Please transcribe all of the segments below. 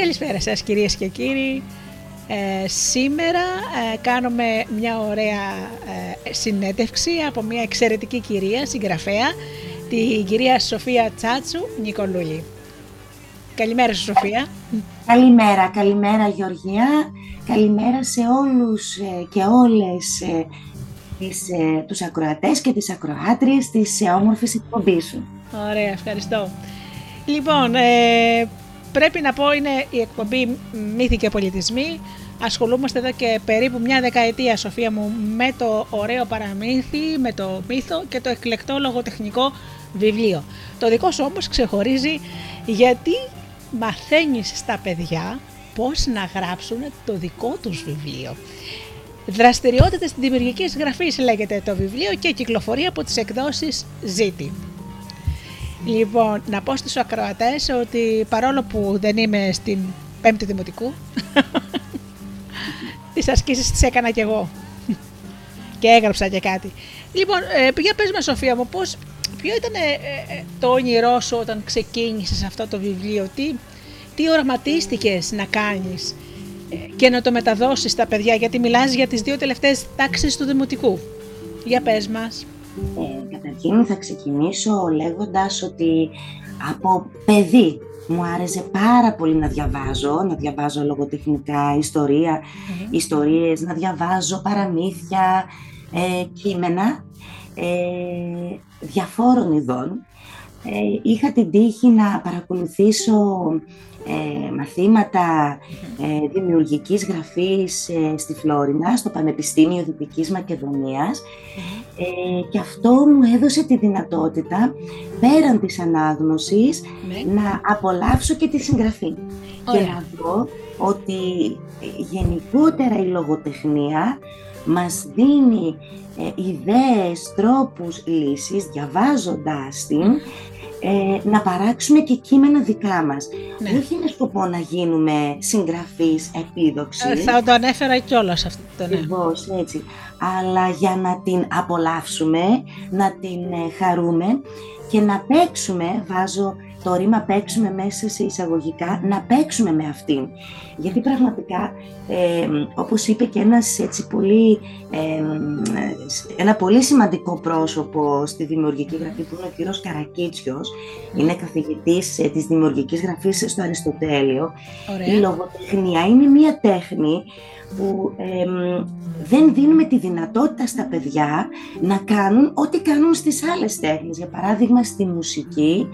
Καλησπέρα σας κυρίες και κύριοι. Ε, σήμερα ε, κάνουμε μια ωραία ε, συνέντευξη από μια εξαιρετική κυρία, συγγραφέα, τη κυρία Σοφία Τσάτσου Νικολούλη. Καλημέρα σου Σοφία. Καλημέρα, καλημέρα Γεωργία. Καλημέρα σε όλους και όλες τις, τους ακροατές και τις ακροάτριες της όμορφης εκπομπής σου. Ωραία, ευχαριστώ. Λοιπόν, πρέπει να πω είναι η εκπομπή Μύθοι και Πολιτισμοί. Ασχολούμαστε εδώ και περίπου μια δεκαετία, Σοφία μου, με το ωραίο παραμύθι, με το μύθο και το εκλεκτό λογοτεχνικό βιβλίο. Το δικό σου όμως ξεχωρίζει γιατί μαθαίνεις στα παιδιά πώς να γράψουν το δικό τους βιβλίο. Δραστηριότητες δημιουργικής γραφής λέγεται το βιβλίο και κυκλοφορεί από τις εκδόσεις Ζήτη. Λοιπόν, να πω στους ακροατές ότι παρόλο που δεν είμαι στην πέμπτη δημοτικού, τις ασκήσεις τις έκανα κι εγώ και έγραψα και κάτι. Λοιπόν, ε, για πες με Σοφία μου, πώς, ποιο ήταν ε, ε, το όνειρό σου όταν ξεκίνησες αυτό το βιβλίο, τι, τι οραματίστηκες να κάνεις ε, και να το μεταδώσεις στα παιδιά, γιατί μιλάς για τις δύο τελευταίες τάξεις του δημοτικού. Για πες μας. Ε, καταρχήν θα ξεκινήσω λέγοντας ότι από παιδί μου άρεσε πάρα πολύ να διαβάζω, να διαβάζω λογοτεχνικά ιστορία, ιστορίες, να διαβάζω παραμύθια, ε, κείμενα ε, διαφόρων ειδών. Ε, είχα την τύχη να παρακολουθήσω ε, μαθήματα ε, δημιουργικής γραφής ε, στη Φλόρινα, στο Πανεπιστήμιο Δυτικής Μακεδονίας. Ε, και αυτό μου έδωσε τη δυνατότητα πέραν της ανάγνωσης ναι. να απολαύσω και τη συγγραφή. Και να δω ότι γενικότερα η λογοτεχνία μας δίνει ιδέες, τρόπους, λύσεις διαβάζοντάς την ε, να παράξουμε και κείμενα δικά μας. Ναι. Όχι με σκοπό να γίνουμε συγγραφείς επίδοξοι. Ε, θα το ανέφερα κιόλας αυτό το ναι. έτσι. Αλλά για να την απολαύσουμε, να την ε, χαρούμε και να παίξουμε, βάζω το ρήμα παίξουμε μέσα σε εισαγωγικά, να παίξουμε με αυτήν. Γιατί πραγματικά, ε, όπως είπε και ένας έτσι πολύ, ένα πολύ σημαντικό πρόσωπο στη δημιουργική γραφή που είναι ο κύριος Καρακίτσιος, είναι καθηγητής ε, της δημιουργικής γραφής στο Αριστοτέλειο. Η λογοτεχνία είναι μία τέχνη που δεν δίνουμε τη δυνατότητα στα παιδιά να κάνουν ό,τι κάνουν στις άλλες τέχνες. Για παράδειγμα, στη μουσική,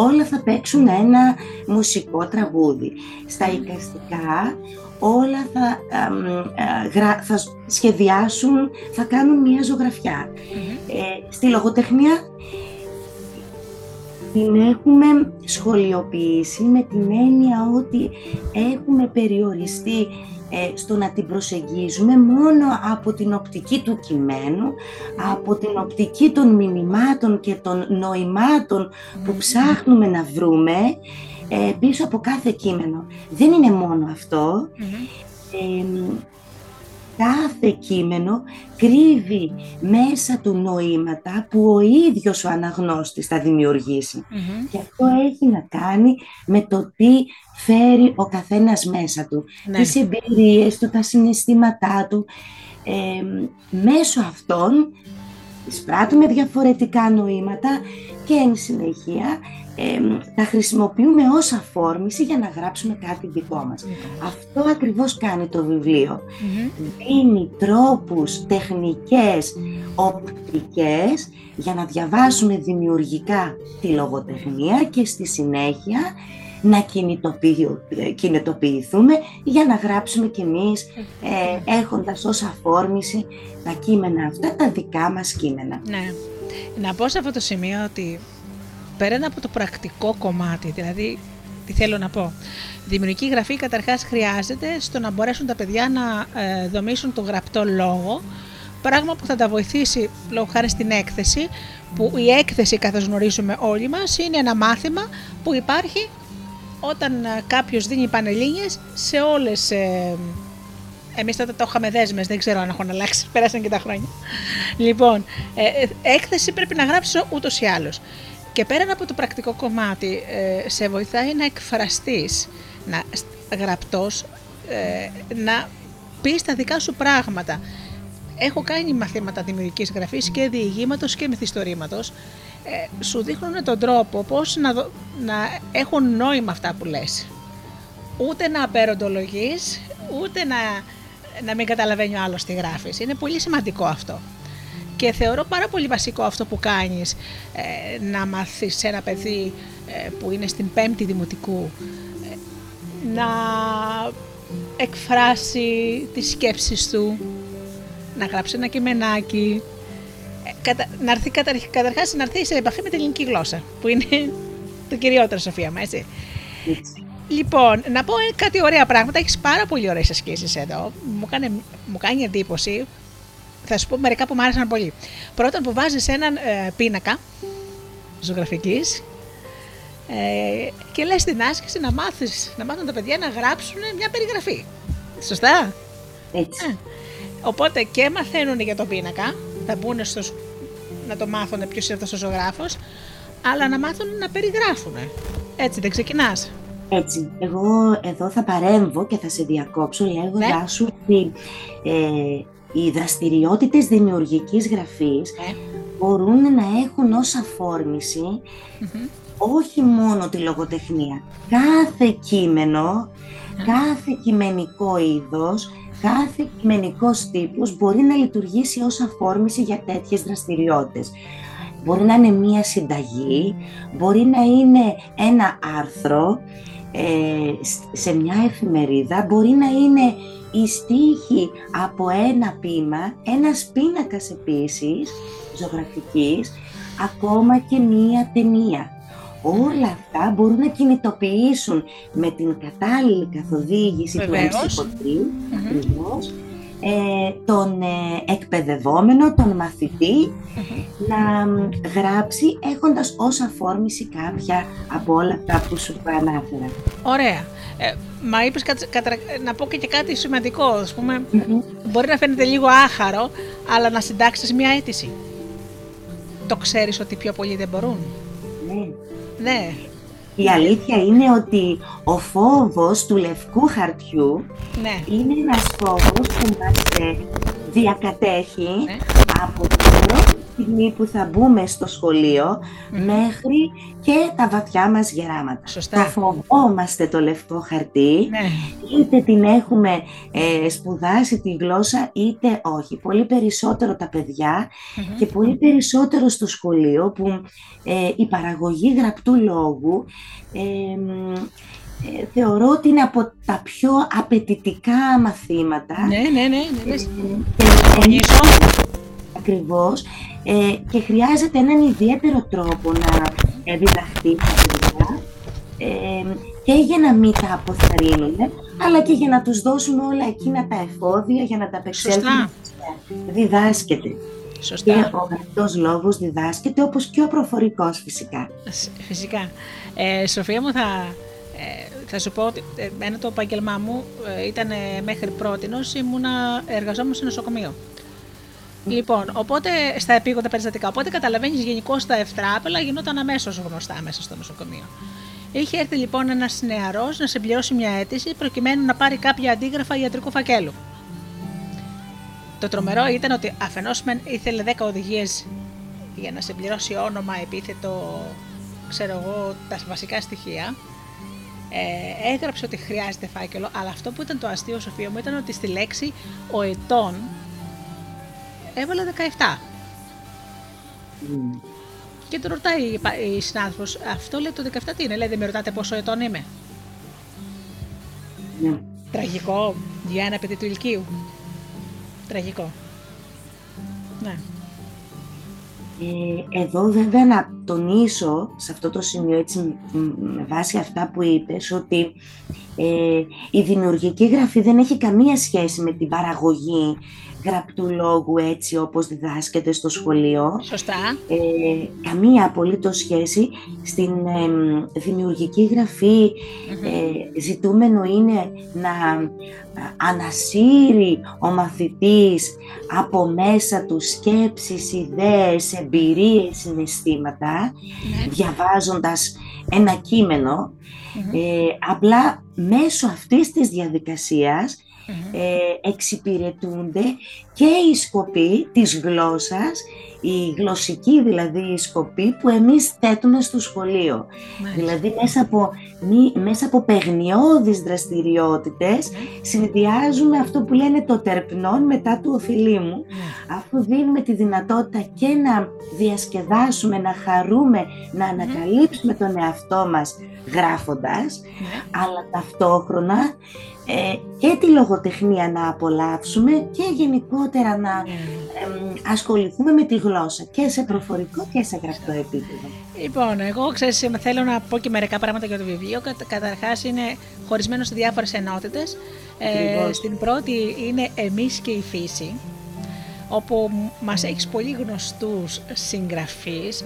όλα θα παίξουν ένα μουσικό τραγούδι. Στα εικαστικά όλα θα, ε, θα σχεδιάσουν, θα κάνουν μια ζωγραφια Ε, στη λογοτεχνία την έχουμε σχολιοποιήσει με την έννοια ότι έχουμε περιοριστεί ε, στο να την προσεγγίζουμε μόνο από την οπτική του κειμένου, από την οπτική των μηνυμάτων και των νοημάτων που ψάχνουμε να βρούμε ε, πίσω από κάθε κείμενο. Δεν είναι μόνο κάθε κείμενο κρύβει μέσα του νοήματα που ο ίδιος ο αναγνώστης θα δημιουργήσει. Και αυτό έχει να κάνει με το τι φέρει ο καθένας μέσα του, ναι. τις εμπειρίες του, τα συναισθήματά του. Ε, μέσω αυτών εισπράττουμε διαφορετικά νοήματα και εν συνεχεία τα χρησιμοποιούμε ως αφόρμηση για να γράψουμε κάτι δικό μας. Αυτό ακριβώς κάνει το βιβλίο. Δίνει τρόπους, τεχνικές, οπτικές για να διαβάσουμε δημιουργικά τη λογοτεχνία και στη συνέχεια να κινητοποιηθούμε για να γράψουμε κι εμείς ε, έχοντας ως αφόρμηση τα κείμενα αυτά, τα δικά μας κείμενα. Ναι. Να πω σε αυτό το σημείο ότι πέραν από το πρακτικό κομμάτι, δηλαδή τι θέλω να πω. Η δημιουργική γραφή καταρχάς χρειάζεται στο να μπορέσουν τα παιδιά να ε, δομήσουν το γραπτό λόγο, πράγμα που θα τα βοηθήσει λόγω χάρη στην έκθεση, που η έκθεση καθώς γνωρίζουμε όλοι μας είναι ένα μάθημα που υπάρχει όταν ε, κάποιος δίνει πανελλήνιες σε όλες ε, Εμείς τότε το είχαμε δέσμες, δεν ξέρω αν έχουν αλλάξει. Πέρασαν και τα χρόνια. Λοιπόν, ε, έκθεση πρέπει να γράψει ούτως ή άλλως. Και πέραν από το πρακτικό κομμάτι, ε, σε βοηθάει να εκφραστείς, να γραπτός ε, να πεις τα δικά σου πράγματα. Έχω κάνει μαθήματα δημιουργικής γραφής και διηγήματος και μυθιστορήματος. Ε, σου δείχνουν τον τρόπο πώς να, να έχουν νόημα αυτά που λες. Ούτε να απεροντολογείς, ούτε να, να μην καταλαβαίνει ο άλλος τι γράφεις. Είναι πολύ σημαντικό αυτό. Και θεωρώ πάρα πολύ βασικό αυτό που κάνεις, ε, να μάθεις σε ένα παιδί ε, που είναι στην πέμπτη δημοτικού, ε, να εκφράσει τις σκέψεις του, να γράψει ένα κειμενάκι, να έρθει καταρχάς να έρθει σε επαφή με την ελληνική γλώσσα, που είναι το κυριότερο Σοφία μου, έτσι. Λοιπόν, να πω κάτι ωραία πράγματα. Έχεις πάρα πολύ ωραίες ασκήσεις εδώ. Μου, κάνει, μου κάνει εντύπωση θα σου πω μερικά που μου άρεσαν πολύ. Πρώτον που βάζεις έναν ε, πίνακα ζωγραφικής ε, και λες την άσκηση να μάθεις, να μάθουν τα παιδιά να γράψουν μια περιγραφή. Σωστά; Έτσι. Ε, οπότε και μαθαίνουν για τον πίνακα, θα μπουν στο, να το μάθουν ποιος είναι αυτός ο ζωγράφος, αλλά να μάθουν να περιγράφουν. Έτσι δεν ξεκινάς; Έτσι, εγώ εδώ θα παρέμβω και θα σε διακόψω λέγοντάς ναι. σου ότι ε, οι δραστηριότητες δημιουργικής γραφής ε. μπορούν να έχουν ως αφορμηση όχι μόνο τη λογοτεχνία. Κάθε κείμενο, κάθε κειμενικό είδος, κάθε κειμενικός τύπος μπορεί να λειτουργήσει ως αφόρμηση για τέτοιες δραστηριότητες. Μπορεί να είναι μία συνταγή, μπορεί να είναι ένα άρθρο ε, σε μια εφημερίδα, μπορεί να είναι η στίχη από ένα πείμα, ένας πίνακας επίσης ζωγραφικής, ακόμα και μία ταινία. Όλα αυτά μπορούν να κινητοποιήσουν με την κατάλληλη καθοδήγηση του εμψυχωτρίου, ε, τον ε, εκπαιδευόμενο, τον μαθητη να γράψει έχοντας ως αφόρμηση κάποια από όλα αυτά που σου ανάφερα. Ωραία. Ε, μα είπες να πω και κάτι σημαντικό, ας πουμε μπορεί να φαίνεται λίγο άχαρο, αλλά να συντάξεις μια αίτηση. Το ξέρεις ότι πιο πολλοί δεν μπορούν. Ναι. Ναι. Η αλήθεια είναι ότι ο φόβος του λευκού χαρτιού ναι. είναι ένας φόβος που μας ε, διακατέχει ναι. από το στιγμή που θα μπούμε στο σχολειο μέχρι και τα βαθιά μας γεράματα. Σωστά. Το φοβόμαστε το λευκό χαρτί, ναι. είτε την έχουμε ε, σπουδάσει τη γλώσσα είτε όχι. Πολύ περισσότερο τα παιδια και πολύ περισσότερο στο σχολείο που ε, η παραγωγή γραπτού λόγου ε, ε, θεωρώ ότι είναι από τα πιο απαιτητικά μαθήματα. Ναι, ναι, ναι. ναι. ναι. Ακριβώς. Ε, και χρειάζεται έναν ιδιαίτερο τρόπο να διδαχθεί τα παιδιά ε, και για να μην τα αποθαρρύνουν, αλλά και για να τους δώσουμε όλα εκείνα τα εφόδια για να τα απεξέλθουν. Διδάσκεται. Σωστά. Και ο γραπτός λόγος διδάσκεται όπως και ο προφορικός φυσικά. Φυσικά. Ε, Σοφία μου θα, ε, θα σου πω ότι εμένα το επάγγελμά μου ε, ήταν μέχρι πρότινος ήμουνα εργαζόμουν σε νοσοκομείο. Λοιπόν, οπότε στα επίγοντα περιστατικά. Οπότε καταλαβαίνεις γενικώς τα ευτράπελα γινόταν αμέσως γνωστά μέσα στο νοσοκομείο. Είχε έρθει λοιπόν ένας νεαρός να συμπληρώσει μια αίτηση προκειμένου να πάρει κάποια αντίγραφα ιατρικού φακέλου. Το τρομερό ήταν ότι αφενός μεν ήθελε 10 οδηγίες για να συμπληρώσει όνομα, επίθετο, ξέρω εγώ, τα βασικά στοιχεία. Ε, έγραψε ότι χρειάζεται φάκελο, αλλά αυτό που ήταν το αστείο Σοφία μου ήταν ότι στη λέξη ο ετών έβαλε 17. Και του ρωτάει η συνάδελφο, αυτό λέει το 17 τι είναι, λέει δεν με ρωτάτε πόσο ετών είμαι. Ναι. Τραγικό για ένα παιδί του ηλικίου. Τραγικό. Ναι. Ε, εδώ βέβαια να τονίσω σε αυτό το σημείο έτσι με βάση αυτά που είπες ότι ε, η δημιουργική γραφή δεν έχει καμία σχέση με την παραγωγή γραπτού λόγου έτσι όπως διδάσκεται στο σχολείο. Σωστά. Ε, καμία απολύτως σχέση. Στην δημιουργική ε, ζητούμενο είναι να ανασύρει ο μαθητής από μέσα του σκέψεις, ιδέες, εμπειρίες, συναισθήματα, ναι. διαβάζοντας ένα ε, απλά μέσω αυτής της διαδικασιας ε, εξυπηρετούνται και οι σκοποί της γλώσσας η γλωσσική δηλαδή η σκοπή που εμείς θέτουμε στο σχολείο. Δηλαδή μέσα από, μέσα από παιγνιώδεις δραστηριότητες ναι. συνδυάζουμε αυτό που λένε το τερπνόν μετά του οφειλή μου. Ναι. Αφού δίνουμε τη δυνατότητα και να διασκεδάσουμε, να χαρούμε, να ανακαλύψουμε τον εαυτό μας γράφοντας, ναι. αλλά ταυτόχρονα ε, και τη λογοτεχνία να απολαύσουμε και γενικότερα να ασχοληθούμε με τη γλώσσα και σε προφορικό και σε γραπτό επίπεδο. Λοιπόν, εγώ ξέρεις, θέλω να πω και μερικά πράγματα για το βιβλίο. Καταρχάς είναι χωρισμένο σε διάφορες ενότητες. Ε, στην πρώτη είναι «Εμείς και η φύση» όπου μας έχεις πολύ γνωστούς συγγραφείς,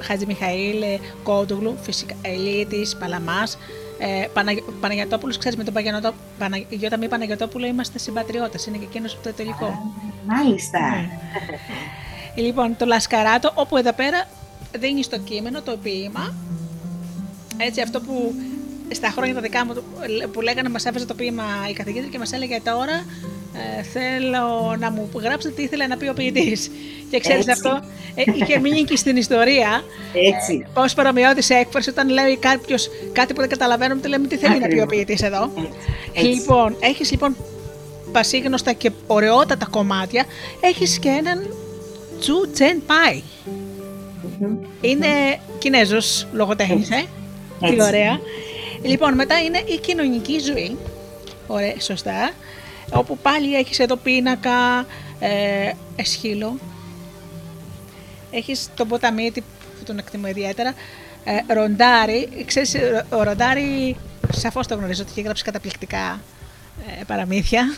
Χατζη Μιχαήλ Κόντουγλου, φυσικά Ελίτης, Παλαμάς, ε, Παναγ... Παναγιωτόπουλος, ξέρεις με τον Παγιανοτό... Παναγιώτα Μη Παναγιωτόπουλο είμαστε συμπατριώτες, είναι και εκείνος το τελικό. Μάλιστα. Ναι. λοιπόν, το Λασκαράτο, όπου εδώ πέρα δίνει το κείμενο, το ποίημα, έτσι αυτό που στα χρόνια τα δικά μου που λέγανε μας έφεσε το ποίημα η καθηγήτρια και μας έλεγε τώρα ε, θέλω να μου γράψετε τι ήθελε να πει ο ποιητής. Και ξέρεις αυτό, ε, είχε μείνει και στην ιστορία. Έτσι. Ε, Ω παρομοιώτη έκφραση, όταν λέει κάποιος κάτι που δεν καταλαβαίνουμε, του λέμε τι θέλει να πει ο ποιητής εδώ. Έτσι. Λοιπόν, έχεις λοιπόν πασίγνωστα και ωραιότατα κομμάτια. Έχεις και έναν Τσου Τσεν Πάι. Είναι Κινέζος λογοτέχνης, ε; Τι ωραία. Λοιπόν, μετά είναι η κοινωνική ζωή. Ωραία, σωστά όπου πάλι έχεις εδώ πίνακα, ε, εσχύλο, έχεις τον ποταμίτη που τον εκτιμώ ιδιαίτερα, ε, ροντάρι, ξέρεις, ο ροντάρι σαφώς το γνωρίζω ότι έχει γράψει καταπληκτικά ε, παραμύθια.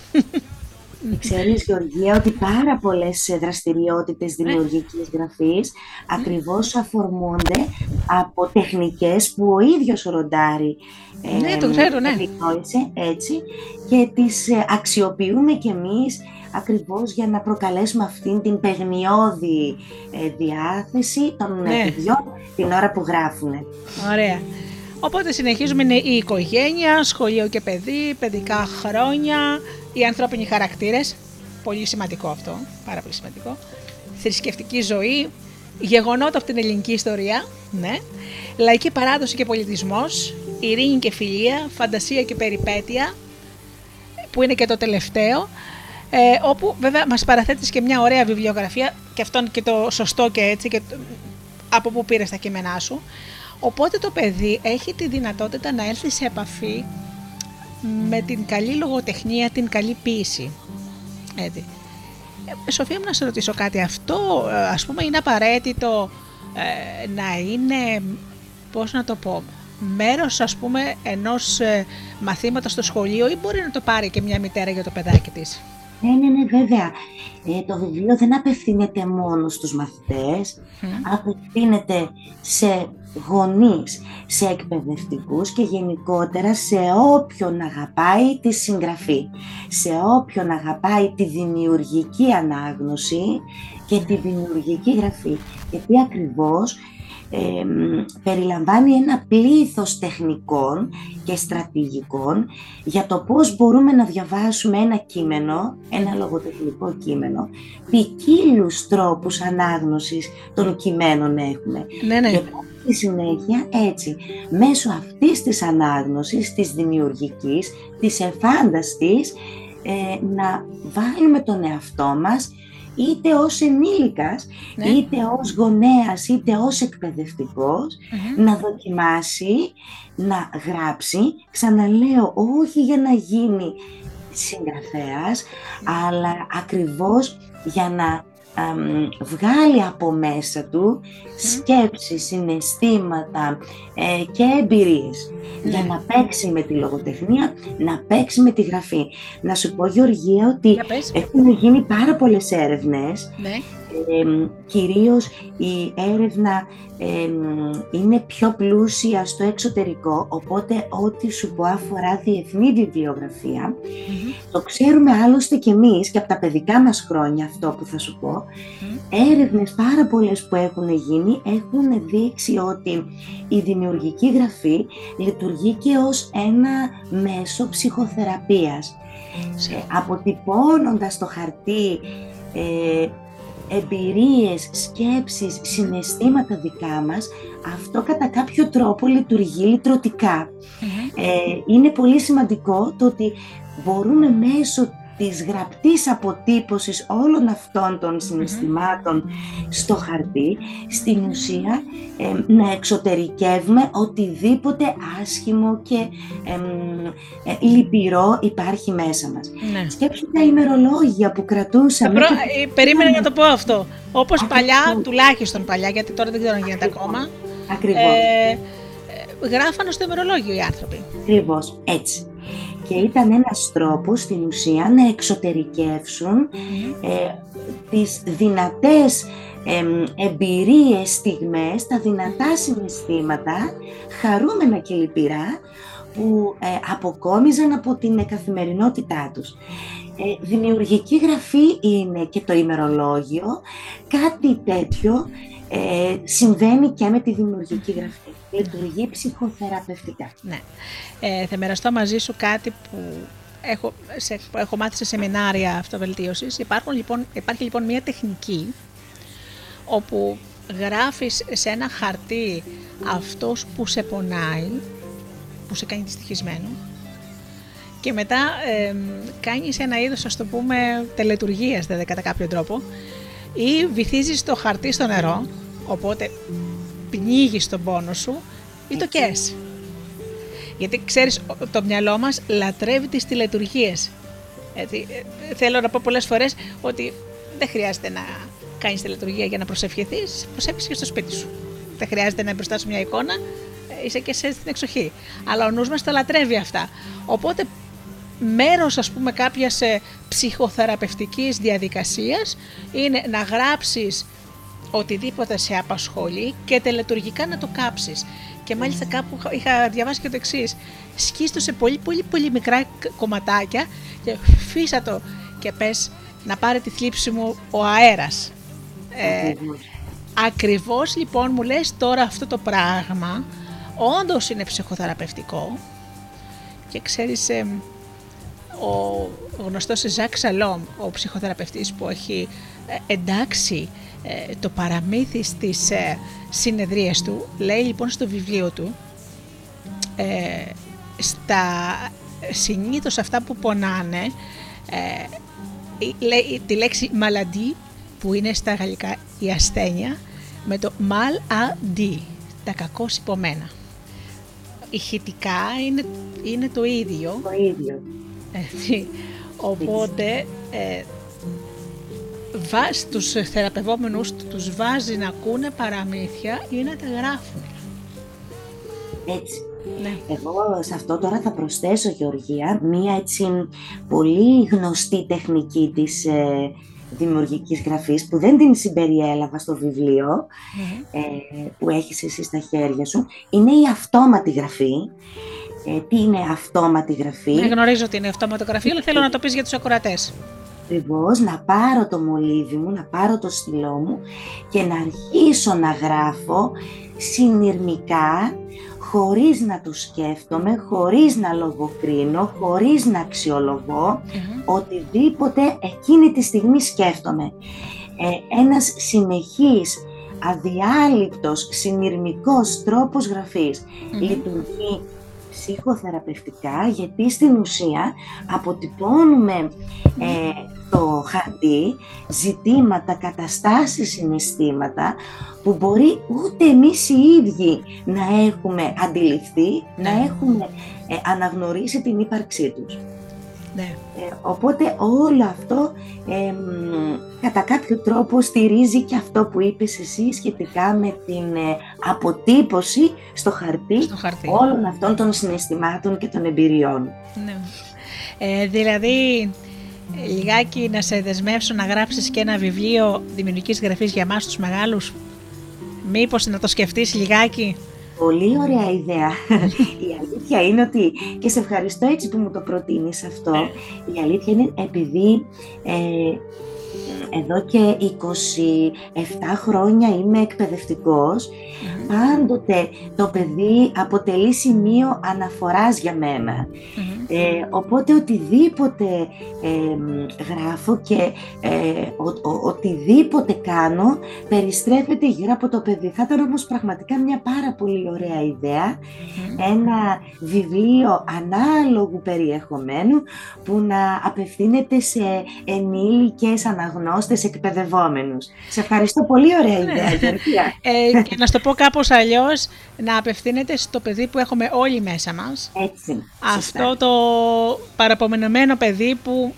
Ξέρεις Γεωργία ότι πάρα πολλές δραστηριότητες ναι. δημιουργικής γραφής ακριβώς αφορμούνται από τεχνικές που ο ίδιος ο Ροντάρι ναι, το ξέρω, ναι. έτσι και τις ε, αξιοποιούμε κι εμείς ακριβώς για να προκαλέσουμε αυτήν την παιγνιώδη ε, διάθεση των ναι. παιδιών την ώρα που γράφουν. Ωραία. Οπότε συνεχίζουμε είναι η οικογένεια, σχολείο και παιδί, παιδικά χρόνια, οι ανθρώπινοι χαρακτήρες, πολύ σημαντικό αυτό, πάρα πολύ σημαντικό, θρησκευτική ζωή, γεγονότα από την ελληνική ιστορία, ναι, λαϊκή παράδοση και πολιτισμός, ειρήνη και φιλία, φαντασία και περιπέτεια, που είναι και το τελευταίο, ε, όπου βέβαια μας παραθέτεις και μια ωραία βιβλιογραφία και αυτό και το σωστό και έτσι και από που πήρες τα κείμενά σου. Οπότε το παιδί έχει τη δυνατότητα να έρθει σε επαφή με την καλή λογοτεχνία, την καλή ποίηση. Έτσι. Ε, Σοφία μου να σε ρωτήσω κάτι, αυτό ε, ας πούμε είναι απαραίτητο ε, να είναι, πώς να το πω, μέρος ας πούμε ενός ε, μαθήματος στο σχολείο ή μπορεί να το πάρει και μια μητέρα για το παιδάκι της; Ναι, ναι, ναι, βέβαια. Ε, το βιβλίο δεν απευθύνεται μόνο στους μαθητές, απευθύνεται σε γονείς, σε εκπαιδευτικούς και γενικότερα σε όποιον αγαπάει τη συγγραφή, σε όποιον αγαπάει τη δημιουργική ανάγνωση και τη δημιουργική γραφή. Γιατί ακριβώς περιλαμβάνει ένα πλήθος τεχνικών και στρατηγικών για το πώς μπορούμε να διαβάσουμε ένα κείμενο, ένα λογοτεχνικό κείμενο, ποικίλους τρόπους ανάγνωσης των κειμένων έχουμε. Ναι, ναι. Και στη συνέχεια έτσι, μέσω αυτής της ανάγνωσης, της δημιουργικής, της εφάνταστης, ε, να βάλουμε τον εαυτό μας είτε ως ενήλικας, ναι. είτε ως γονέας, είτε ως εκπαιδευτικος να δοκιμάσει, να γράψει, ξαναλέω, όχι για να γίνει συγγραφέας, αλλά ακριβώς για να βγάλει από μέσα του σκέψεις, συναισθήματα ε, και εμπειρίες ναι. για να παίξει με τη λογοτεχνία, να παίξει με τη γραφή. Να σου πω Γεωργία ότι έχουν γίνει πάρα πολλές έρευνες ναι κυρίως η έρευνα είναι πιο πλούσια στο εξωτερικό, οπότε ό,τι σου πω αφορά διεθνή το ξέρουμε άλλωστε και εμείς και από τα παιδικά μας χρόνια αυτό που θα σου πω, έρευνες πάρα πολλές που έχουν γίνει έχουν δείξει ότι η δημιουργική γραφή λειτουργεί και ως ένα μέσο ψυχοθεραπείας. Ε, αποτυπώνοντας το χαρτί ε, εμπειρίες, σκέψεις, συναισθήματα δικά μας, αυτό κατά κάποιο τρόπο λειτουργεί Ε, είναι πολύ σημαντικό το ότι μπορούμε μέσω της γραπτής αποτύπωσης όλων αυτών των συναισθημάτων στο χαρτί, στην ουσία να εξωτερικεύουμε οτιδήποτε άσχημο και ε, λυπηρό υπάρχει μέσα μας. Ναι. Σκέψου τα ημερολόγια που κρατούσαμε. Προ... Ε, περίμενα να το πω αυτό. Όπως παλιά, τουλάχιστον παλιά, γιατί τώρα δεν ξέρω αν γίνεται ακόμα. Ακριβώς. Ε, ε, γράφανε στο ημερολόγιο οι άνθρωποι. Ακριβώς, έτσι και ήταν ένας τρόπος στην ουσία να εξωτερικεύσουν ε, τις δυνατές ε, εμπειρίες, στιγμές, τα δυνατά συναισθήματα, χαρούμενα και λυπηρά, που ε, αποκόμιζαν από την καθημερινότητά τους. Ε, δημιουργική γραφή είναι και το ημερολόγιο, κάτι τέτοιο ε, συμβαίνει και με τη δημιουργική γραφή. Λειτουργεί ψυχοθεραπευτικά. Ναι. Ε, θα μοιραστώ μαζί σου κάτι που έχω, σε, έχω μάθει σε σεμινάρια αυτοβελτίωσης. Υπάρχουν, λοιπόν, υπάρχει λοιπόν μια τεχνική όπου γράφεις σε ένα χαρτί αυτός που σε πονάει, που σε κάνει δυστυχισμένο και μετά ε, κάνεις ένα είδος, ας το πούμε, τελετουργίας, δηλαδή κατά κάποιο τρόπο, ή βυθίζεις το χαρτί στο νερό, οπότε πνίγεις τον πόνο σου ή το κες. Γιατί ξέρεις, το μυαλό μας λατρεύει τις τηλετουργίες. Έτσι, ε, θέλω να πω πολλές φορές ότι δεν χρειάζεται να κάνεις τηλετουργία για να προσευχηθείς, προσεύχεις και στο σπίτι σου. Δεν χρειάζεται να μπροστά μια εικόνα, ε, είσαι και σε στην εξοχή. Αλλά ο νους μας τα λατρεύει αυτά. Οπότε μέρος ας πούμε κάποιας ε, ψυχοθεραπευτικής διαδικασίας είναι να γράψεις οτιδήποτε σε απασχολεί και τελετουργικά να το κάψεις. Και μάλιστα κάπου είχα διαβάσει και το εξής. Σκίστο σε πολύ πολύ πολύ μικρά κομματάκια και φύσα το και πες να πάρει τη θλίψη μου ο αέρας. Ε, ακριβώς λοιπόν μου λες τώρα αυτό το πράγμα όντως είναι ψυχοθεραπευτικό και ξέρεις ε, ο γνωστός Ζακ Σαλόμ, ο ψυχοθεραπευτής που έχει ε, εντάξει ε, το παραμύθι στις ε, συνεδρίες του, λέει λοιπόν στο βιβλίο του, στα συνήθως αυτά που πονάνε, λέει τη λέξη μαλαντί που είναι στα γαλλικά η ασθένεια με το mal a di, τα κακό υπομένα. Ηχητικά είναι, είναι το ίδιο. Το ίδιο. Έτσι. Οπότε ε, βάζει τους θεραπευόμενους τους βάζει να ακούνε παραμύθια ή να τα γράφουν. Έτσι. Ναι. Εγώ σε αυτό τώρα θα προσθέσω, Γεωργία, μία έτσι πολύ γνωστή τεχνική της ε, δημιουργικής γραφής που δεν την συμπεριέλαβα στο βιβλιο ε, που έχεις εσύ στα χέρια σου. Είναι η αυτόματη γραφή ε, τι είναι αυτόματη γραφή; Δεν γνωρίζω τι είναι αυτόματη γραφή, αλλά θέλω να το πεις για τους ακροατές. Ακριβώς, να πάρω το μολύβι μου, να πάρω το στυλό μου και να αρχίσω να γράφω συνειρμικά, χωρίς να το σκέφτομαι, χωρίς να λογοκρίνω, χωρίς να αξιολογω οτιδήποτε εκείνη τη στιγμή σκέφτομαι. Ε, ένας συνεχής, αδιάλειπτος, συνειρμικός τρόπος λειτουργεί ψυχοθεραπευτικά γιατί στην ουσία αποτυπώνουμε ε, το χαρτί, ζητήματα, καταστάσεις, συναισθήματα που μπορεί ούτε εμείς οι ίδιοι να έχουμε αντιληφθεί, να ναι. έχουμε ε, αναγνωρίσει την ύπαρξή τους. Ναι. Ε, οπότε όλο αυτό ε, κατά κάποιο τρόπο στηρίζει και αυτό που είπες εσύ σχετικά με την ε, αποτύπωση στο χαρτί, στο χαρτί όλων αυτών των συναισθημάτων και των εμπειριών. Ναι. Ε, δηλαδή, λιγάκι να σε δεσμεύσω να γράψεις και ένα βιβλίο δημιουργικής γραφής για μας τους μεγάλους. Μήπως να το σκεφτείς λιγάκι; Πολύ ωραία ιδέα. Η αλήθεια είναι ότι, και σε ευχαριστώ έτσι που μου το προτείνεις αυτό, η αλήθεια είναι επειδή ε, εδώ και 27 χρόνια είμαι εκπαιδευτικός, πάντοτε το παιδί αποτελεί σημείο αναφοράς για μενα ε, οπότε οτιδήποτε γράφω και ε, οτιδήποτε κάνω περιστρέφεται γύρω από το παιδί. Θα ήταν όμως πραγματικά μια πάρα πολύ ωραία ένα βιβλίο ανάλογου περιεχομένου που να απευθύνεται σε ενήλικες αναγνώστες εκπαιδευόμενους. Σε ευχαριστώ πολύ ωραία ναι. ιδέα, ε, και να στο πω κάπως αλλιώς, να απευθύνεται στο παιδί που έχουμε όλοι μέσα μας. Έτσι. Αυτό το παραπομενωμένο παιδί που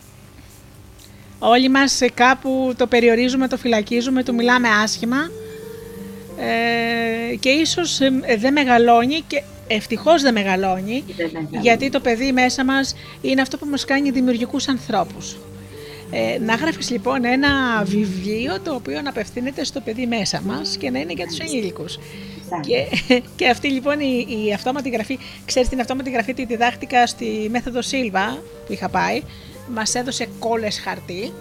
όλοι μας κάπου το περιορίζουμε, το φυλακίζουμε, το μιλάμε άσχημα ε, και ίσως ε, δεν μεγαλώνει και ευτυχώς δεν μεγαλώνει γιατί το παιδί μέσα μας είναι αυτό που μας κάνει δημιουργικούς ανθρώπους. Ε, να γράφεις λοιπόν ένα βιβλίο το οποίο να απευθύνεται στο παιδί μέσα μας και να είναι για τους ενήλικους. Και, και αυτή λοιπόν η, η αυτόματη γραφή, ξέρεις την αυτόματη γραφή τη διδάχτηκα στη μέθοδο Σίλβα που είχα πάει, μας έδωσε κόλλες χαρτί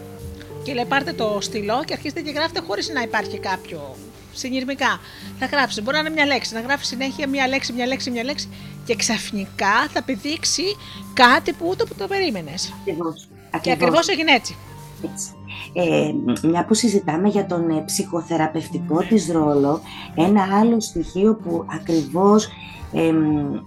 και λέει πάρτε το στυλό και αρχίστε και γράφετε χωρίς να υπάρχει κάποιο συνειρμικά. Θα γράψεις, μπορεί να είναι μια λέξη, να γράφεις συνέχεια μια λέξη, μια λέξη, μια λέξη και ξαφνικά θα επιδείξει κάτι που ούτε που το περίμενες. Και ακριβώς έγινε έτσι. έτσι. Ε, μια που συζητάμε για τον ε, ψυχοθεραπευτικό της ρόλο, ένα άλλο στοιχείο που ακριβώς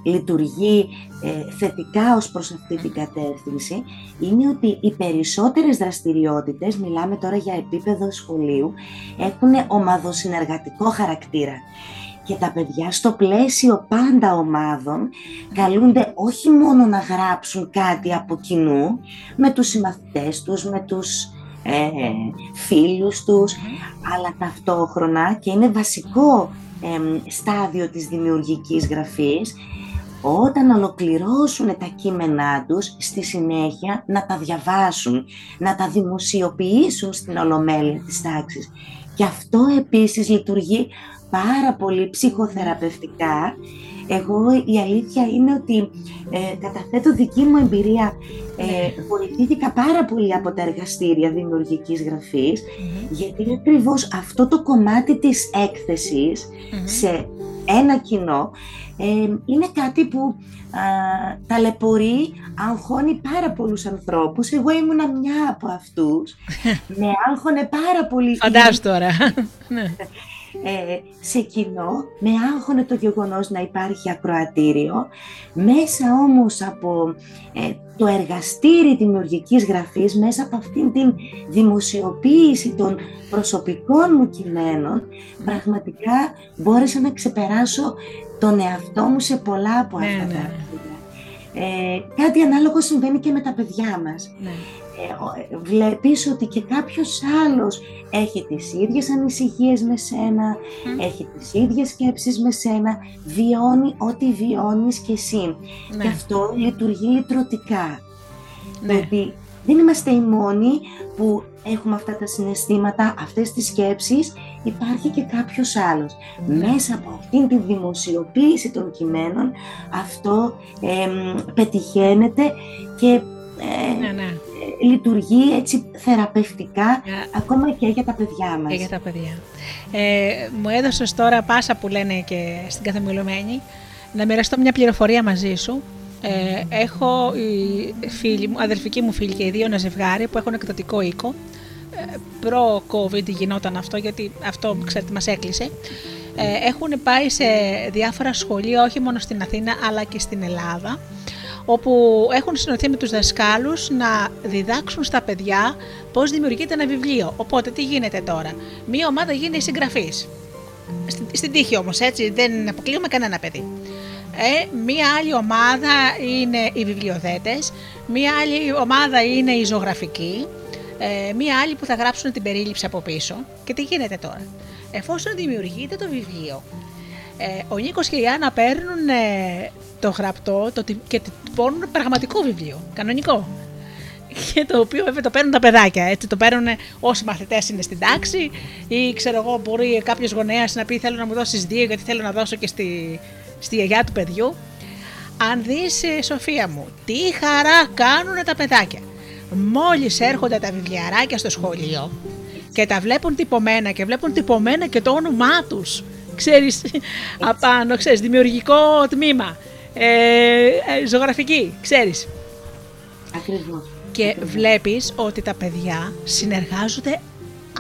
λειτουργεί ε, θετικά ως προς αυτή την κατεύθυνση είναι ότι οι περισσότερες δραστηριότητες, μιλάμε τώρα για επίπεδο σχολείου, έχουν ομαδοσυνεργατικό χαρακτήρα. Και τα παιδιά στο πλαίσιο πάντα ομάδων καλούνται όχι μόνο να γράψουν κάτι από κοινού με τους συμμαθητές τους, με τους ε, φίλους τους, αλλά ταυτόχρονα και είναι βασικό στάδιο της δημιουργικής γραφής, όταν ολοκληρώσουν τα κείμενά τους, στη συνέχεια να τα διαβάσουν, να τα δημοσιοποιήσουν στην ολομέλεια της τάξης. Και αυτό επίσης λειτουργεί πάρα πολύ ψυχοθεραπευτικά εγώ η αλήθεια είναι ότι ε, καταθέτω δική μου εμπειρία, ε, βοηθήθηκα πάρα πολύ από τα εργαστήρια δημιουργικής γιατί ακριβώς αυτό το κομμάτι της εκθεσης σε ένα κοινό ε, είναι κάτι που α, ταλαιπωρεί, αγχώνει πάρα πολλούς ανθρώπους. Εγώ ήμουνα μια από αυτούς. με άγχωνε πάρα πολύ. Φαντάζομαι τώρα. Ναι ε, σε κοινό, με άγχωνε το γεγονός να υπάρχει ακροατήριο, μέσα όμως από ε, το εργαστήρι δημιουργικής γραφής, μέσα από αυτήν την δημοσιοποίηση των προσωπικών μου κειμένων, πραγματικά μπόρεσα να ξεπεράσω τον εαυτό μου σε πολλά από ναι, αυτά τα ναι. Ε, κάτι ανάλογο συμβαίνει και με τα παιδιά μας. Ναι. Ε, βλέπεις ότι και κάποιος άλλος έχει τις ίδιες ανησυχίες με σένα, έχει τις ίδιες σκέψεις με σένα, βιώνει ό,τι βιώνεις και εσύ. Ναι. Και αυτό λειτουργεί λυτρωτικά. Ναι. ότι δεν είμαστε οι μόνοι που έχουμε αυτά τα συναισθήματα, αυτές τις σκέψεις, υπάρχει και κάποιος άλλος. Ναι. Μέσα από αυτήν τη δημοσιοποίηση των κειμένων αυτό πετυχαίνεται και ε, ναι, ναι λειτουργεί έτσι θεραπευτικά ακόμα και για τα παιδιά μας. Και για τα παιδιά. Ε, μου έδωσες τώρα πάσα που λένε και στην καθεμιλωμένη να μοιραστώ μια πληροφορία μαζί σου. Ε, έχω οι φίλοι μου, αδερφικοί μου φίλοι και οι δύο ένα ζευγάρι που έχουν εκτατικό οίκο. Ε, Προ-COVID γινόταν αυτό γιατί αυτό ξέρετε μας έκλεισε. Ε, έχουν πάει σε διάφορα σχολεία όχι μόνο στην Αθήνα αλλά και στην Ελλάδα όπου έχουν συνοηθεί με τους δασκάλους να διδάξουν στα παιδιά πώς δημιουργείται ένα βιβλίο. Οπότε τι γίνεται τώρα; Μία ομάδα γίνει συγγραφής. Στην, στην τύχη όμως έτσι, δεν αποκλείουμε κανένα παιδί. Ε, μία άλλη ομάδα είναι οι βιβλιοθέτες, μία άλλη ομάδα είναι οι ζωγραφικοί, ε, μία άλλη που θα γράψουν την περίληψη από πίσω. Και τι γίνεται τώρα; Εφόσον δημιουργείται το βιβλίο, ε, ο Νίκος και η Άννα παίρνουν ε, το γραπτό το, και το πραγματικό βιβλίο, κανονικό. Και το οποίο βέβαια το παίρνουν τα παιδάκια. Έτσι, το παίρνουν όσοι μαθητές είναι στην τάξη, ή ξέρω εγώ, μπορεί κάποιος γονέας να πει: Θέλω να μου δώσεις δύο, γιατί θέλω να δώσω και στη, στη γιαγιά του παιδιού. Αν δεις ε, Σοφία μου, τι χαρά κάνουν τα παιδάκια. Μόλις έρχονται τα βιβλιαράκια στο σχολείο και τα βλέπουν τυπωμένα και βλέπουν τυπωμένα και το όνομά τους. Ξέρεις, απάνω, ξέρεις, δημιουργικό τμήμα, ε, ε, ζωγραφική, ξέρεις. Ακριβώς. Και βλέπεις ότι τα παιδιά συνεργάζονται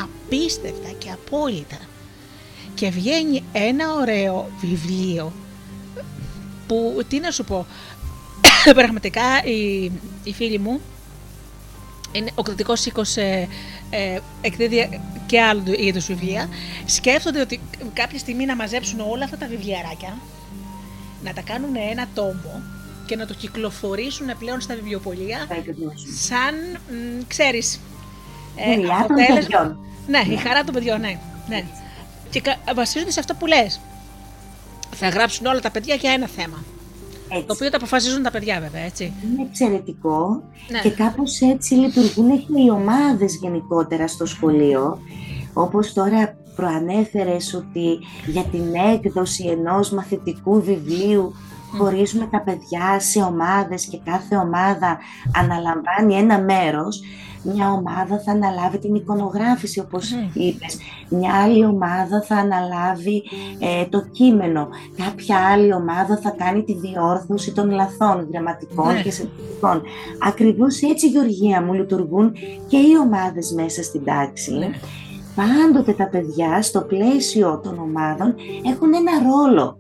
απίστευτα και απόλυτα. Και βγαίνει ένα ωραίο βιβλίο που, τι να σου πω, πραγματικά η, η φίλη μου είναι ο κρατικό οίκος ε, ε, εκδίδει και άλλου είδου βιβλία. Σκέφτονται ότι κάποια στιγμή να μαζέψουν όλα αυτά τα βιβλιαράκια, να τα κάνουν ένα τόμο και να το κυκλοφορήσουν πλέον στα βιβλιοπολία σαν, μ, ξέρεις, ε, αποτέλεσμα... Ναι, η χαρά των παιδιών, ναι. ναι. Και βασίζονται σε αυτό που λες. Θα γράψουν όλα τα παιδιά για ένα θέμα. Έτσι. Το οποίο το αποφασίζουν τα παιδιά βέβαια, έτσι. Είναι εξαιρετικό Ναι. και κάπως έτσι λειτουργούν και οι ομάδες γενικότερα στο σχολείο. Όπως τώρα προανέφερες ότι για την έκδοση ενός μαθητικού βιβλίου χωρίζουμε τα παιδιά σε ομάδες και κάθε ομάδα αναλαμβάνει ένα μέρος. Μια ομάδα θα αναλάβει την εικονογράφηση όπως Μμμ. είπες. Μια άλλη ομάδα θα αναλάβει ε, το κείμενο. Κάποια άλλη ομάδα θα κάνει τη διόρθωση των λαθών γραμματικών Ναι. και συνθετικών. Ακριβώς έτσι, Γεωργία μου, λειτουργούν και οι ομάδες μέσα στην τάξη. Ναι. Πάντοτε τα παιδιά στο πλαίσιο των ομάδων έχουν ένα ρόλο.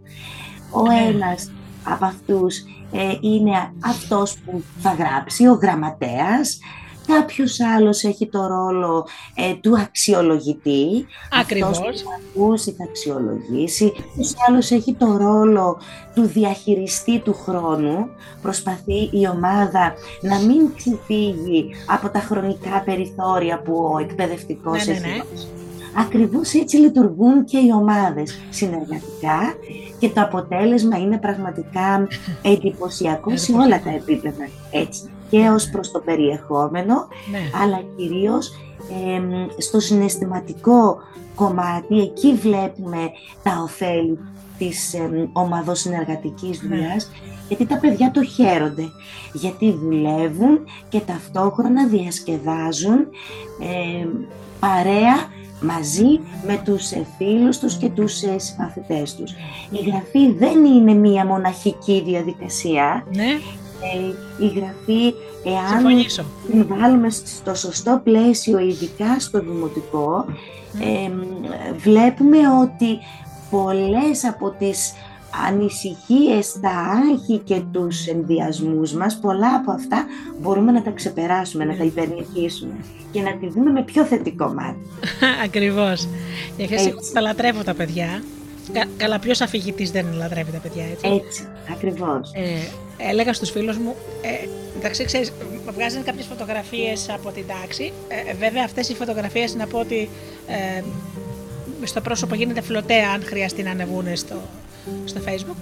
Ο Ναι. ένας από αυτούς ε, είναι αυτός που θα γράψει, ο γραμματέας, κάποιος άλλος έχει το ρόλο ε, του αξιολογητή, Ακριβώς. αυτός που θα ακούσει, θα αξιολογήσει, κάποιος άλλος έχει το ρόλο του διαχειριστή του χρόνου, προσπαθεί η ομάδα να μην ξεφύγει από τα χρονικά περιθώρια που ο εκπαιδευτικός Ναι, ναι, έχει ναι. δώσει. Ακριβώς έτσι λειτουργούν και οι ομάδες συνεργατικά και το αποτέλεσμα είναι πραγματικά εντυπωσιακό σε όλα τα επίπεδα. Έτσι και ως προς το περιεχόμενο, Ναι. αλλά κυρίως εμ, στο συναισθηματικό κομμάτι, εκεί βλέπουμε τα ωφέλη της εμ, ομαδοσυνεργατικής Ναι. δουλειάς, γιατί τα παιδιά το χαίρονται, γιατί δουλεύουν και ταυτόχρονα διασκεδάζουν εμ, παρέα μαζί με τους ε, φίλους τους και τους ε, συμμαθητές τους. Η γραφή δεν είναι μία μοναχική διαδικασία. Ναι, Ε, η γραφή, εάν συμφωνήσω. την βάλουμε στο σωστό πλαίσιο, ειδικά στο δημοτικό, ε, βλέπουμε ότι πολλές από τις ανησυχίες, τα άγχη και τους ενδιασμούς μας, πολλά από αυτά μπορούμε να τα ξεπεράσουμε, να τα υπερνηθίσουμε και να τη δούμε με πιο θετικό μάτι. Ακριβώς. Γιατί Έτσι. εγώ τα λατρεύω τα παιδιά. Κα, καλά, ποιος αφηγητής δεν λατρεύει τα παιδιά, έτσι; Έτσι, ακριβώς. Ε, έλεγα στους φίλους μου, ε, εντάξει, ξέρεις, βγάζανε κάποιες φωτογραφίες από την τάξη. Ε, βέβαια, αυτές οι φωτογραφίες να πω ότι ε, στο πρόσωπο γίνεται φλωτέα αν χρειαστεί να ανεβούν στο, στο facebook.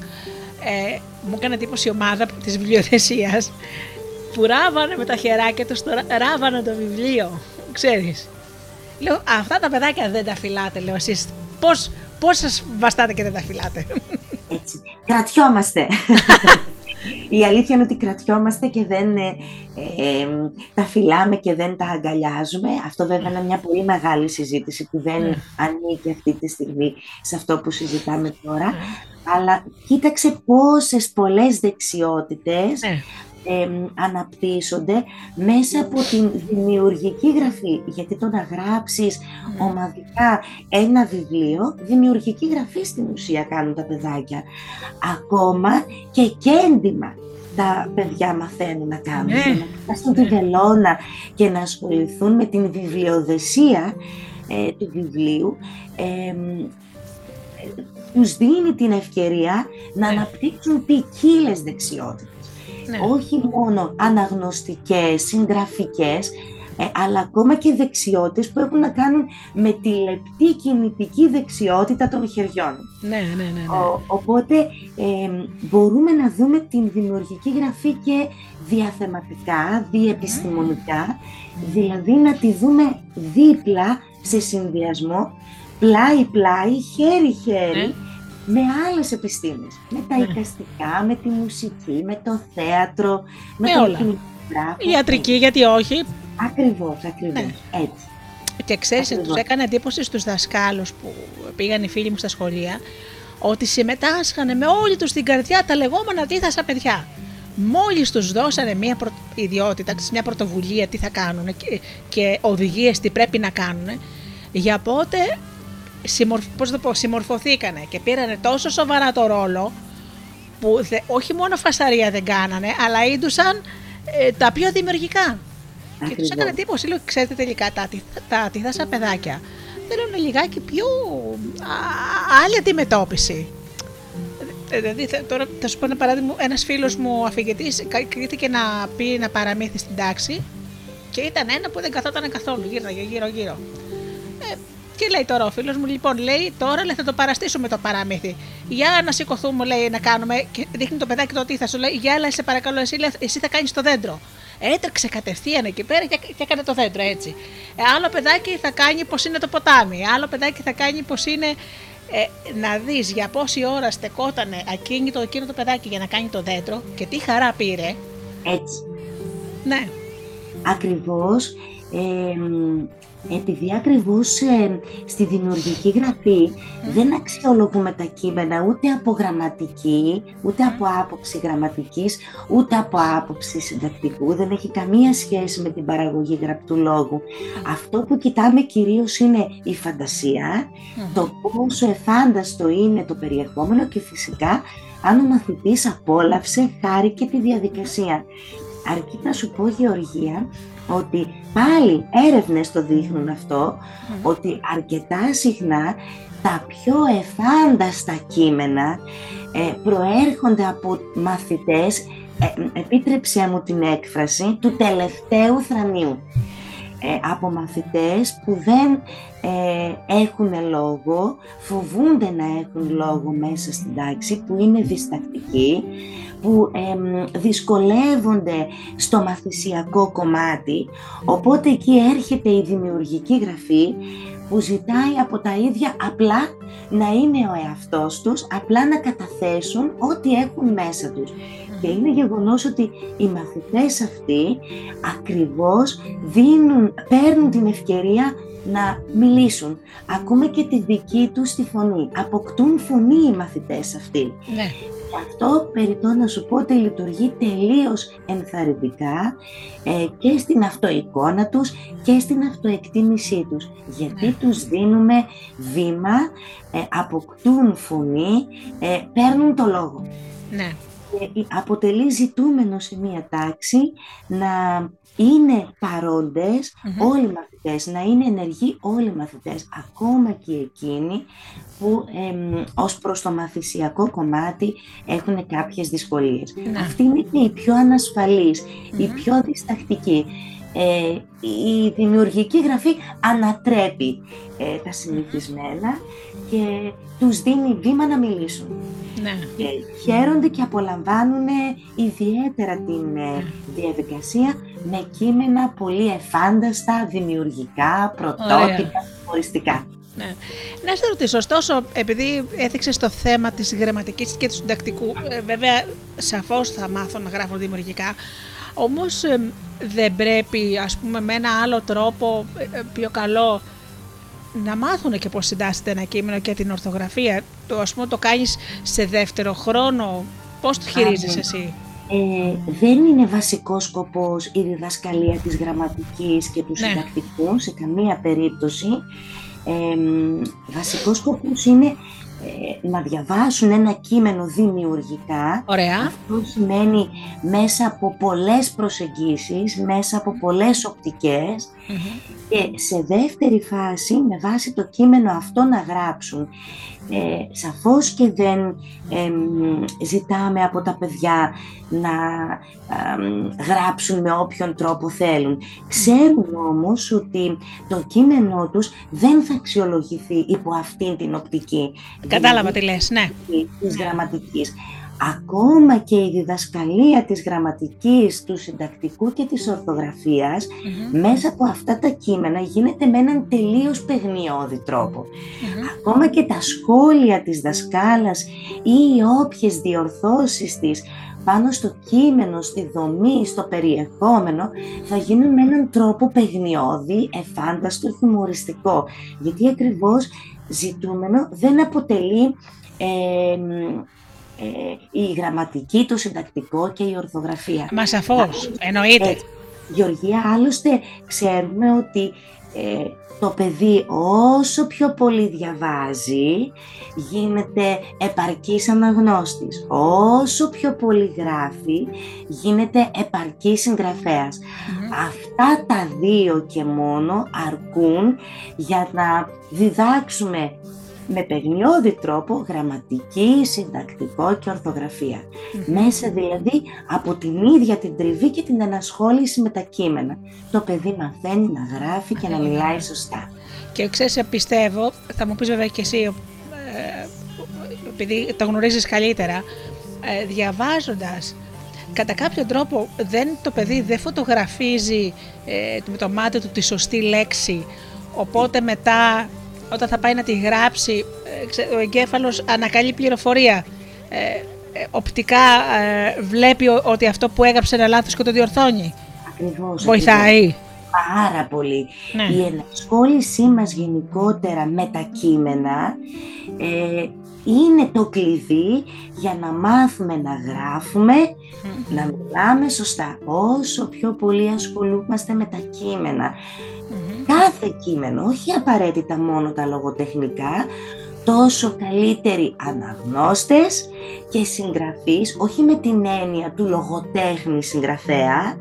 Ε, μου έκανε εντύπωση η ομάδα της βιβλιοθεσίας που ράβανε με τα χεράκια τους, το, ρα- ράβανε το βιβλίο, ξέρεις. Λέω, αυτά τα παιδάκια δεν τα φυλάτε, λέω εσείς. Πώς, πώς σας βαστάτε και δεν τα φυλάτε. Έτσι. Κρατιόμαστε. Η αλήθεια είναι ότι κρατιόμαστε και δεν ε, ε, τα φυλάμε και δεν τα αγκαλιάζουμε. Αυτό βέβαια είναι μια πολύ μεγάλη συζήτηση που δεν Ναι. ανήκει αυτή τη στιγμή σε αυτό που συζητάμε τώρα. Αλλά κοίταξε πόσες πολλές δεξιότητες ναι. Ε, αναπτύσσονται μέσα από την δημιουργική γραφή. Γιατί το να γράψεις ομαδικά ένα βιβλίο, δημιουργική γραφή στην ουσία κάνουν τα παιδάκια. Ακόμα και κέντημα τα παιδιά μαθαίνουν να κάνουν. Ναι. Για να πιάσουν τη βελόνα και να ασχοληθούν με την βιβλιοδεσία ε, του βιβλίου. Ε, τους δίνει την ευκαιρία να ναι. αναπτύξουν ποικίλες δεξιότητες. Ναι. Όχι μόνο αναγνωστικές, συγγραφικές, ε, αλλά ακόμα και δεξιότητες που έχουν να κάνουν με τη λεπτή κινητική δεξιότητα των χεριών. Ναι, ναι, ναι. ναι. οπότε ε, μπορούμε να δούμε την δημιουργική γραφή και διαθεματικά, διεπιστημονικά, δηλαδή να τη δούμε δίπλα σε συνδυασμό, πλάι-πλάι, χέρι-χέρι, ναι. Με άλλες επιστήμες. Με τα ναι. με τη μουσική, με το θέατρο, με, με όλα. Η ιατρική, γιατί όχι. Ακριβώς, ακριβώς. Ναι. Έτσι. Και ξέρεις, τους έκανε εντύπωση στους δασκάλους που πήγαν οι φίλοι μου στα σχολεία, ότι συμμετάσχανε με όλη τους την καρδιά τα λεγόμενα αντίθασα παιδιά. Μόλις τους δώσανε μια προ... ιδιότητα, μια πρωτοβουλία τι θα κάνουν και, και οδηγίες τι πρέπει να κάνουν, για πότε συμμορφ... πώς το πω, συμμορφωθήκανε και πήρανε τόσο σοβαρά το ρόλο που όχι μόνο φασαρία δεν κάνανε, αλλά είδουσαν ε, τα πιο δημιουργικά. Και τους έκανε εντύπωση, λέω, ξέρετε τελικά τα, τα αντίθασα παιδάκια θέλουν λιγάκι πιο α, άλλη αντιμετώπιση. Ε, δηλαδή, τώρα θα σου πω ένα παράδειγμα. Ένας φίλος μου αφηγητής κρίθηκε να πει ένα παραμύθι στην τάξη και ήταν ένα που δεν καθόταν καθόλου. Γύρω, γύρω, γύρω. Ε, και λέει τώρα ο φίλος μου, λοιπόν, λέει τώρα λέει, θα το παραστήσουμε το παραμύθι. Για να σηκωθούμε, λέει, να κάνουμε. Και δείχνει το παιδάκι το τι θα σου λέει. Για λέει, σε παρακαλώ, εσύ, λέει, εσύ θα κάνεις το δέντρο. Έτρεξε κατευθείαν εκεί πέρα και, και έκανε το δέντρο έτσι. Ε, άλλο παιδάκι θα κάνει πώ είναι το ποτάμι. Άλλο παιδάκι θα κάνει πώ είναι. Ε, να δεις για πόση ώρα στεκότανε ακίνητο εκείνο το παιδάκι για να κάνει το δέντρο και τι χαρά πήρε. Έτσι. Ναι. Ακριβώς. Ε, επειδή ακριβώς ε, στη δημιουργική γραφή δεν αξιολογούμε τα κείμενα ούτε από γραμματική, ούτε από άποψη γραμματικής, ούτε από άποψη συντακτικού, δεν έχει καμία σχέση με την παραγωγή γραπτού λόγου. Αυτό που κοιτάμε κυρίως είναι η φαντασία, το πόσο εφάνταστο είναι το περιεχόμενο και φυσικά αν ο μαθητής απόλαυσε, χάρη τη διαδικασία. Αρκεί να σου πω Γεωργία ότι πάλι έρευνες το δείχνουν αυτό, ότι αρκετά συχνά τα πιο εφάνταστα κείμενα ε, προέρχονται από μαθητές, ε, επίτρεψέ μου την έκφραση, του τελευταίου θρανίου. Ε, από μαθητές που δεν έχουν λόγο, φοβούνται να έχουν λόγο μέσα στην τάξη, που είναι διστακτικοί, που δυσκολεύονται στο μαθησιακό κομμάτι, οπότε εκεί έρχεται η δημιουργική γραφή που ζητάει από τα ίδια απλά να είναι ο εαυτός τους, απλά να καταθέσουν ό,τι έχουν μέσα τους. Και είναι γεγονός ότι οι μαθητές αυτοί ακριβώς δίνουν, παίρνουν την ευκαιρία να μιλήσουν. Ακούμε και τη δική τους τη φωνή. Αποκτούν φωνή οι μαθητές αυτοί. Ναι. Αυτό περιττώ να σου πω ότι λειτουργεί τελείως ενθαρρυντικά ε, και στην αυτοεικόνα τους και στην αυτοεκτίμησή τους. Γιατί ναι. τους δίνουμε βήμα, ε, αποκτούν φωνή, ε, παίρνουν το λόγο. Ναι. Αποτελεί ζητούμενο σε μία τάξη να είναι όλοι οι μαθητές, να είναι ενεργοί όλοι οι μαθητές, ακόμα και εκείνοι που ε, ως προς το μαθησιακό κομμάτι έχουν κάποιες δυσκολίες. Ναι. Αυτή είναι η πιο ανασφαλής, η πιο διστακτική. Ε, η δημιουργική γραφή ανατρέπει ε, τα συνηθισμένα και τους δίνει βήμα να μιλήσουν. Ναι. Και χαίρονται και απολαμβάνουν ιδιαίτερα την ε, ναι. διαδικασία με κείμενα πολύ εφάνταστα, δημιουργικά, πρωτότυπα, χωριστικά. Ναι. Να σε ρωτήσω, ωστόσο, επειδή έθιξες το θέμα της γραμματικής και του συντακτικού, ε, βέβαια σαφώς θα μάθω να γράφω δημιουργικά, όμως ε, δεν πρέπει, ας πούμε, με ένα άλλο τρόπο πιο καλό να μάθουν και πώς συντάσσεται ένα κείμενο και την ορθογραφία. Το, ας πούμε, το κάνεις σε δεύτερο χρόνο, πώς το χειρίζεσαι εσύ; Ε, δεν είναι βασικός σκοπός η διδασκαλία της γραμματικής και του ναι. συντακτικού σε καμία περίπτωση. Ε, βασικός σκοπός είναι ε, να διαβάσουν ένα κείμενο δημιουργικά. Ωραία. Αυτό σημαίνει μέσα από πολλές προσεγγίσεις, μέσα από πολλές και σε δεύτερη φάση με βάση το κείμενο αυτό να γράψουν ε, σαφώς και δεν ζητάμε από τα παιδιά να γράψουν με όποιον τρόπο θέλουν. Ξέρουν όμως ότι το κείμενό τους δεν θα αξιολογηθεί υπό αυτήν την οπτική. Κατάλαβα τι λες, ναι. Της γραμματικής. Ακόμα και η διδασκαλία της γραμματικής, του συντακτικού και της ορθογραφιας μέσα από αυτά τα κείμενα γίνεται με έναν τελείως παιχνιώδη Ακόμα και τα σχόλια της δασκάλας ή όποιες διορθώσεις της πάνω στο κείμενο, στη δομή, στο περιεχόμενο, θα γίνουν με έναν τρόπο παιχνιώδη, εφάνταστο, θυμοριστικό. Γιατί ακριβώς ζητούμενο δεν αποτελεί ε, η γραμματική, το συντακτικό και η ορθογραφία. Μα σαφώς, εννοείται. Ε, Γεωργία, άλλωστε ξέρουμε ότι ε, το παιδί όσο πιο πολύ διαβάζει γίνεται επαρκής αναγνώστης. Όσο πιο πολύ γράφει γίνεται επαρκής Αυτά τα δύο και μόνο αρκούν για να διδάξουμε με παιγνιώδη τρόπο γραμματική, συντακτικό και ορθογραφία. Μέσα δηλαδή από την ίδια την τριβή και την ενασχόληση με τα κείμενα. Το παιδί μαθαίνει να γράφει και να μιλάει σωστά. Και ξέρεις, πιστεύω, θα μου πεις βέβαια και εσύ, ε, επειδή το γνωρίζεις καλύτερα, ε, διαβάζοντας κατά κάποιο τρόπο δεν, το παιδί δεν φωτογραφίζει ε, με το μάτι του τη σωστή λέξη οπότε μετά όταν θα πάει να τη γράψει, ε, ο εγκέφαλος ανακαλεί πληροφορία. Ε, ε οπτικά ε, βλέπει ότι αυτό που έγραψε είναι λάθος και το διορθώνει. Ακριβώς. Βοηθάει. Πάρα πολύ. Ναι. Η ενασχόλησή μας γενικότερα με τα κείμενα είναι το κλειδί για να μάθουμε να γράφουμε, να μιλάμε σωστά. Όσο πιο πολύ ασχολούμαστε με τα κείμενα, κάθε κείμενο, όχι απαραίτητα μόνο τα λογοτεχνικά, τόσο καλύτεροι αναγνώστες και συγγραφείς, όχι με την έννοια του λογοτέχνη συγγραφέα,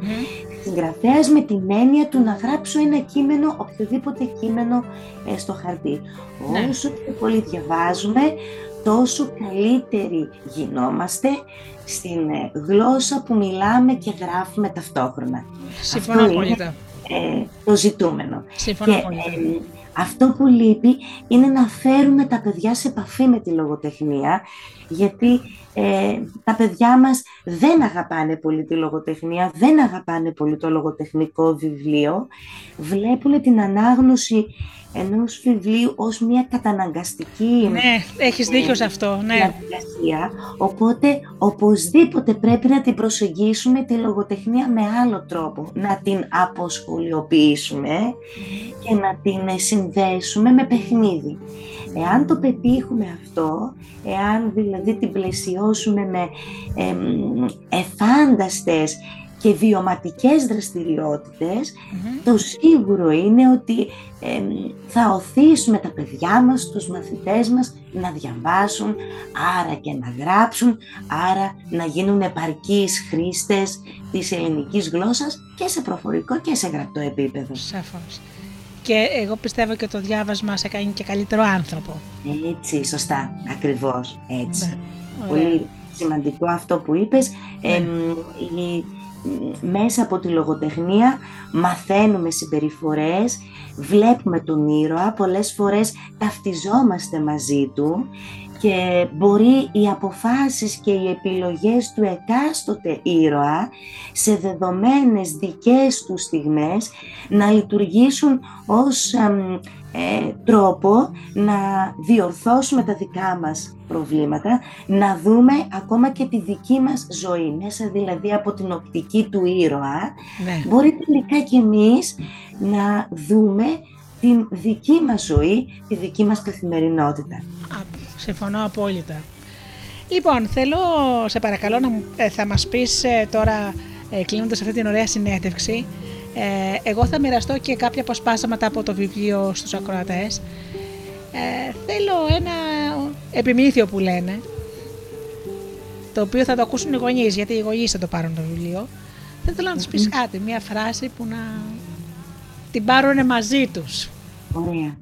συγγραφέας με την έννοια του να γράψω ένα κείμενο, οποιοδήποτε κείμενο ε, στο χαρτί. Ναι. Όσο πιο πολύ διαβάζουμε, τόσο καλύτεροι γινόμαστε στην ε, γλώσσα που μιλάμε και γράφουμε ταυτόχρονα. Συμφωνώ ε, το ζητούμενο. Συμφωνώ και, ε, αυτό που λείπει είναι να φέρουμε τα παιδιά σε επαφή με τη λογοτεχνία, γιατί ε, τα παιδιά μας δεν αγαπάνε πολύ τη λογοτεχνία, δεν αγαπάνε πολύ το λογοτεχνικό βιβλίο, βλέπουν την ανάγνωση ενός βιβλίου ως μια καταναγκαστική Ναι, έχεις δίκιο σε αυτό, ναι. οπότε οπωσδήποτε πρέπει να την προσεγγίσουμε τη λογοτεχνία με άλλο τρόπο, να την αποσχολιοποιήσουμε και να την συνδέσουμε με παιχνίδι. Εάν το πετύχουμε αυτό, εάν δηλαδή την πλαισιώσουμε με εφάνταστες και βιωματικές το σίγουρο είναι ότι θα οθήσουμε τα παιδιά μας, τους μαθητές μας να διαβάσουν, άρα και να γράψουν, άρα να γίνουν επαρκείς χρήστες της ελληνικής γλώσσας και σε προφορικό και σε γραπτό επίπεδο. Σαφώς. Και εγώ πιστεύω και το διάβασμα σε κάνει και καλύτερο άνθρωπο. Έτσι, σωστά, ακριβώς, έτσι. Ναι, Πολύ σημαντικό αυτό που είπες. Ναι μέσα από τη λογοτεχνία μαθαίνουμε συμπεριφορές, βλέπουμε τον ήρωα, πολλές φορές ταυτιζόμαστε μαζί του και μπορεί οι αποφάσεις και οι επιλογές του εκάστοτε ήρωα σε δεδομένες δικές του στιγμές να λειτουργήσουν ως ε, τρόπο να διορθώσουμε τα δικά μας προβλήματα, να δούμε ακόμα και τη δική μας ζωή, μέσα δηλαδή από την οπτική του ήρωα, ναι. μπορεί τελικά και εμείς να δούμε την δική μας ζωή, τη δική μας καθημερινότητα. Συμφωνώ απόλυτα. Λοιπόν, θέλω, σε παρακαλώ, να ε, θα μας πεις ε, τώρα, ε, κλείνοντας αυτή την ωραία συνέντευξη, ε, εγώ θα μοιραστώ και κάποια αποσπάσματα από το βιβλίο στους ακροατές. Ε, θέλω ένα επιμήθειο που λένε, το οποίο θα το ακούσουν οι γονείς, γιατί οι γονείς θα το πάρουν το βιβλίο. Θα ήθελα να τους πεις κάτι, μια φράση που να την πάρουν μαζί τους. Ωραία.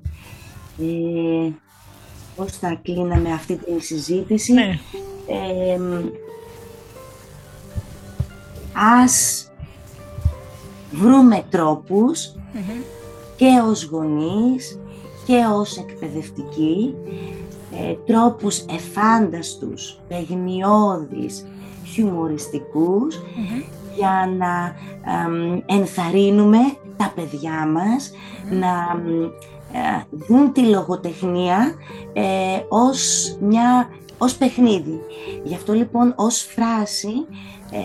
Ε, πώς θα κλείναμε αυτή την συζήτηση. Ναι. Ε, ας βρούμε και ως γονείς και ως εκπαιδευτικοί ε, τρόπους εφάνταστους, παιχνιώδεις, χιουμοριστικους για να ενθαρρύνουμε τα παιδιά μας να ε, δουν τη λογοτεχνία ε, ως, μια, ως παιχνίδι. Γι' αυτό λοιπόν ως φράση ε,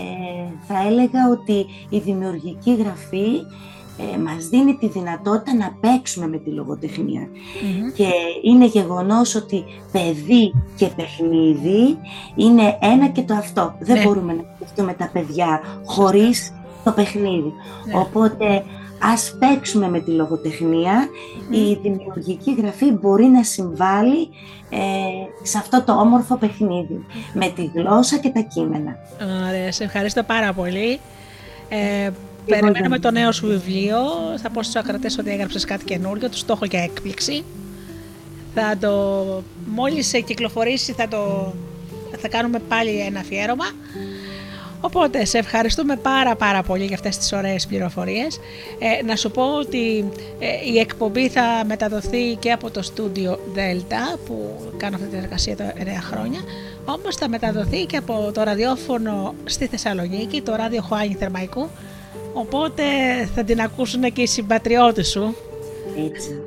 θα έλεγα ότι η δημιουργική γραφή ε, μας δίνει τη δυνατότητα να παίξουμε με τη λογοτεχνια Και είναι γεγονός ότι παιδί και παιχνίδι είναι ένα και το αυτό. Δεν ναι. μπορούμε να σκεφτούμε τα παιδιά χωρίς το παιχνίδι. Ναι. Οπότε ας παίξουμε με τη λογοτεχνία, η δημιουργική γραφή μπορεί να συμβάλλει ε, σε αυτό το όμορφο παιχνίδι, με τη γλώσσα και τα κείμενα. Ωραία, σε ευχαριστώ πάρα πολύ. Ε, περιμένουμε το νέο σου βιβλίο, θα πω στους ακρατές ότι έγραψες κάτι καινούριο, του το έχω για έκπληξη. Θα το, μόλις κυκλοφορήσει θα το, θα κάνουμε πάλι ένα αφιέρωμα. Οπότε σε ευχαριστούμε πάρα πάρα πολύ για αυτές τις ωραίες πληροφορίες. Ε, να σου πω ότι ε, η εκπομπή θα μεταδοθεί και από το στούντιο Delta που κάνω αυτή την εργασία τα 9 χρόνια όμως θα μεταδοθεί και από το ραδιόφωνο στη Θεσσαλονίκη, το ράδιο Χωάνι Θερμαϊκού οπότε θα την ακούσουν και οι συμπατριώτες σου. Έτσι.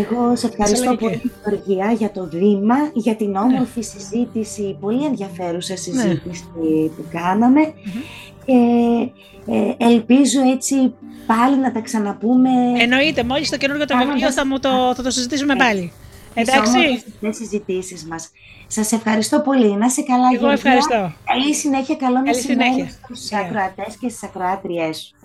Εγώ σε ευχαριστώ πολύ, Γεωργία, για το βήμα, για την όμορφη ναι. συζήτηση, πολύ ενδιαφέρουσα ναι. συζήτηση που κάναμε και ε, ελπίζω έτσι πάλι να τα ξαναπούμε. Εννοείται, μόλις το καινούργιο το βιβλίο θα, το, θα το συζητήσουμε ναι. πάλι. Εντάξει. τις συζητήσεις μας. Σας ευχαριστώ πολύ. Να είσαι καλά, Εγώ ευχαριστώ. Καλή συνέχεια, καλό μεσημέρι στους ακροατές και στις ακροάτριές σου.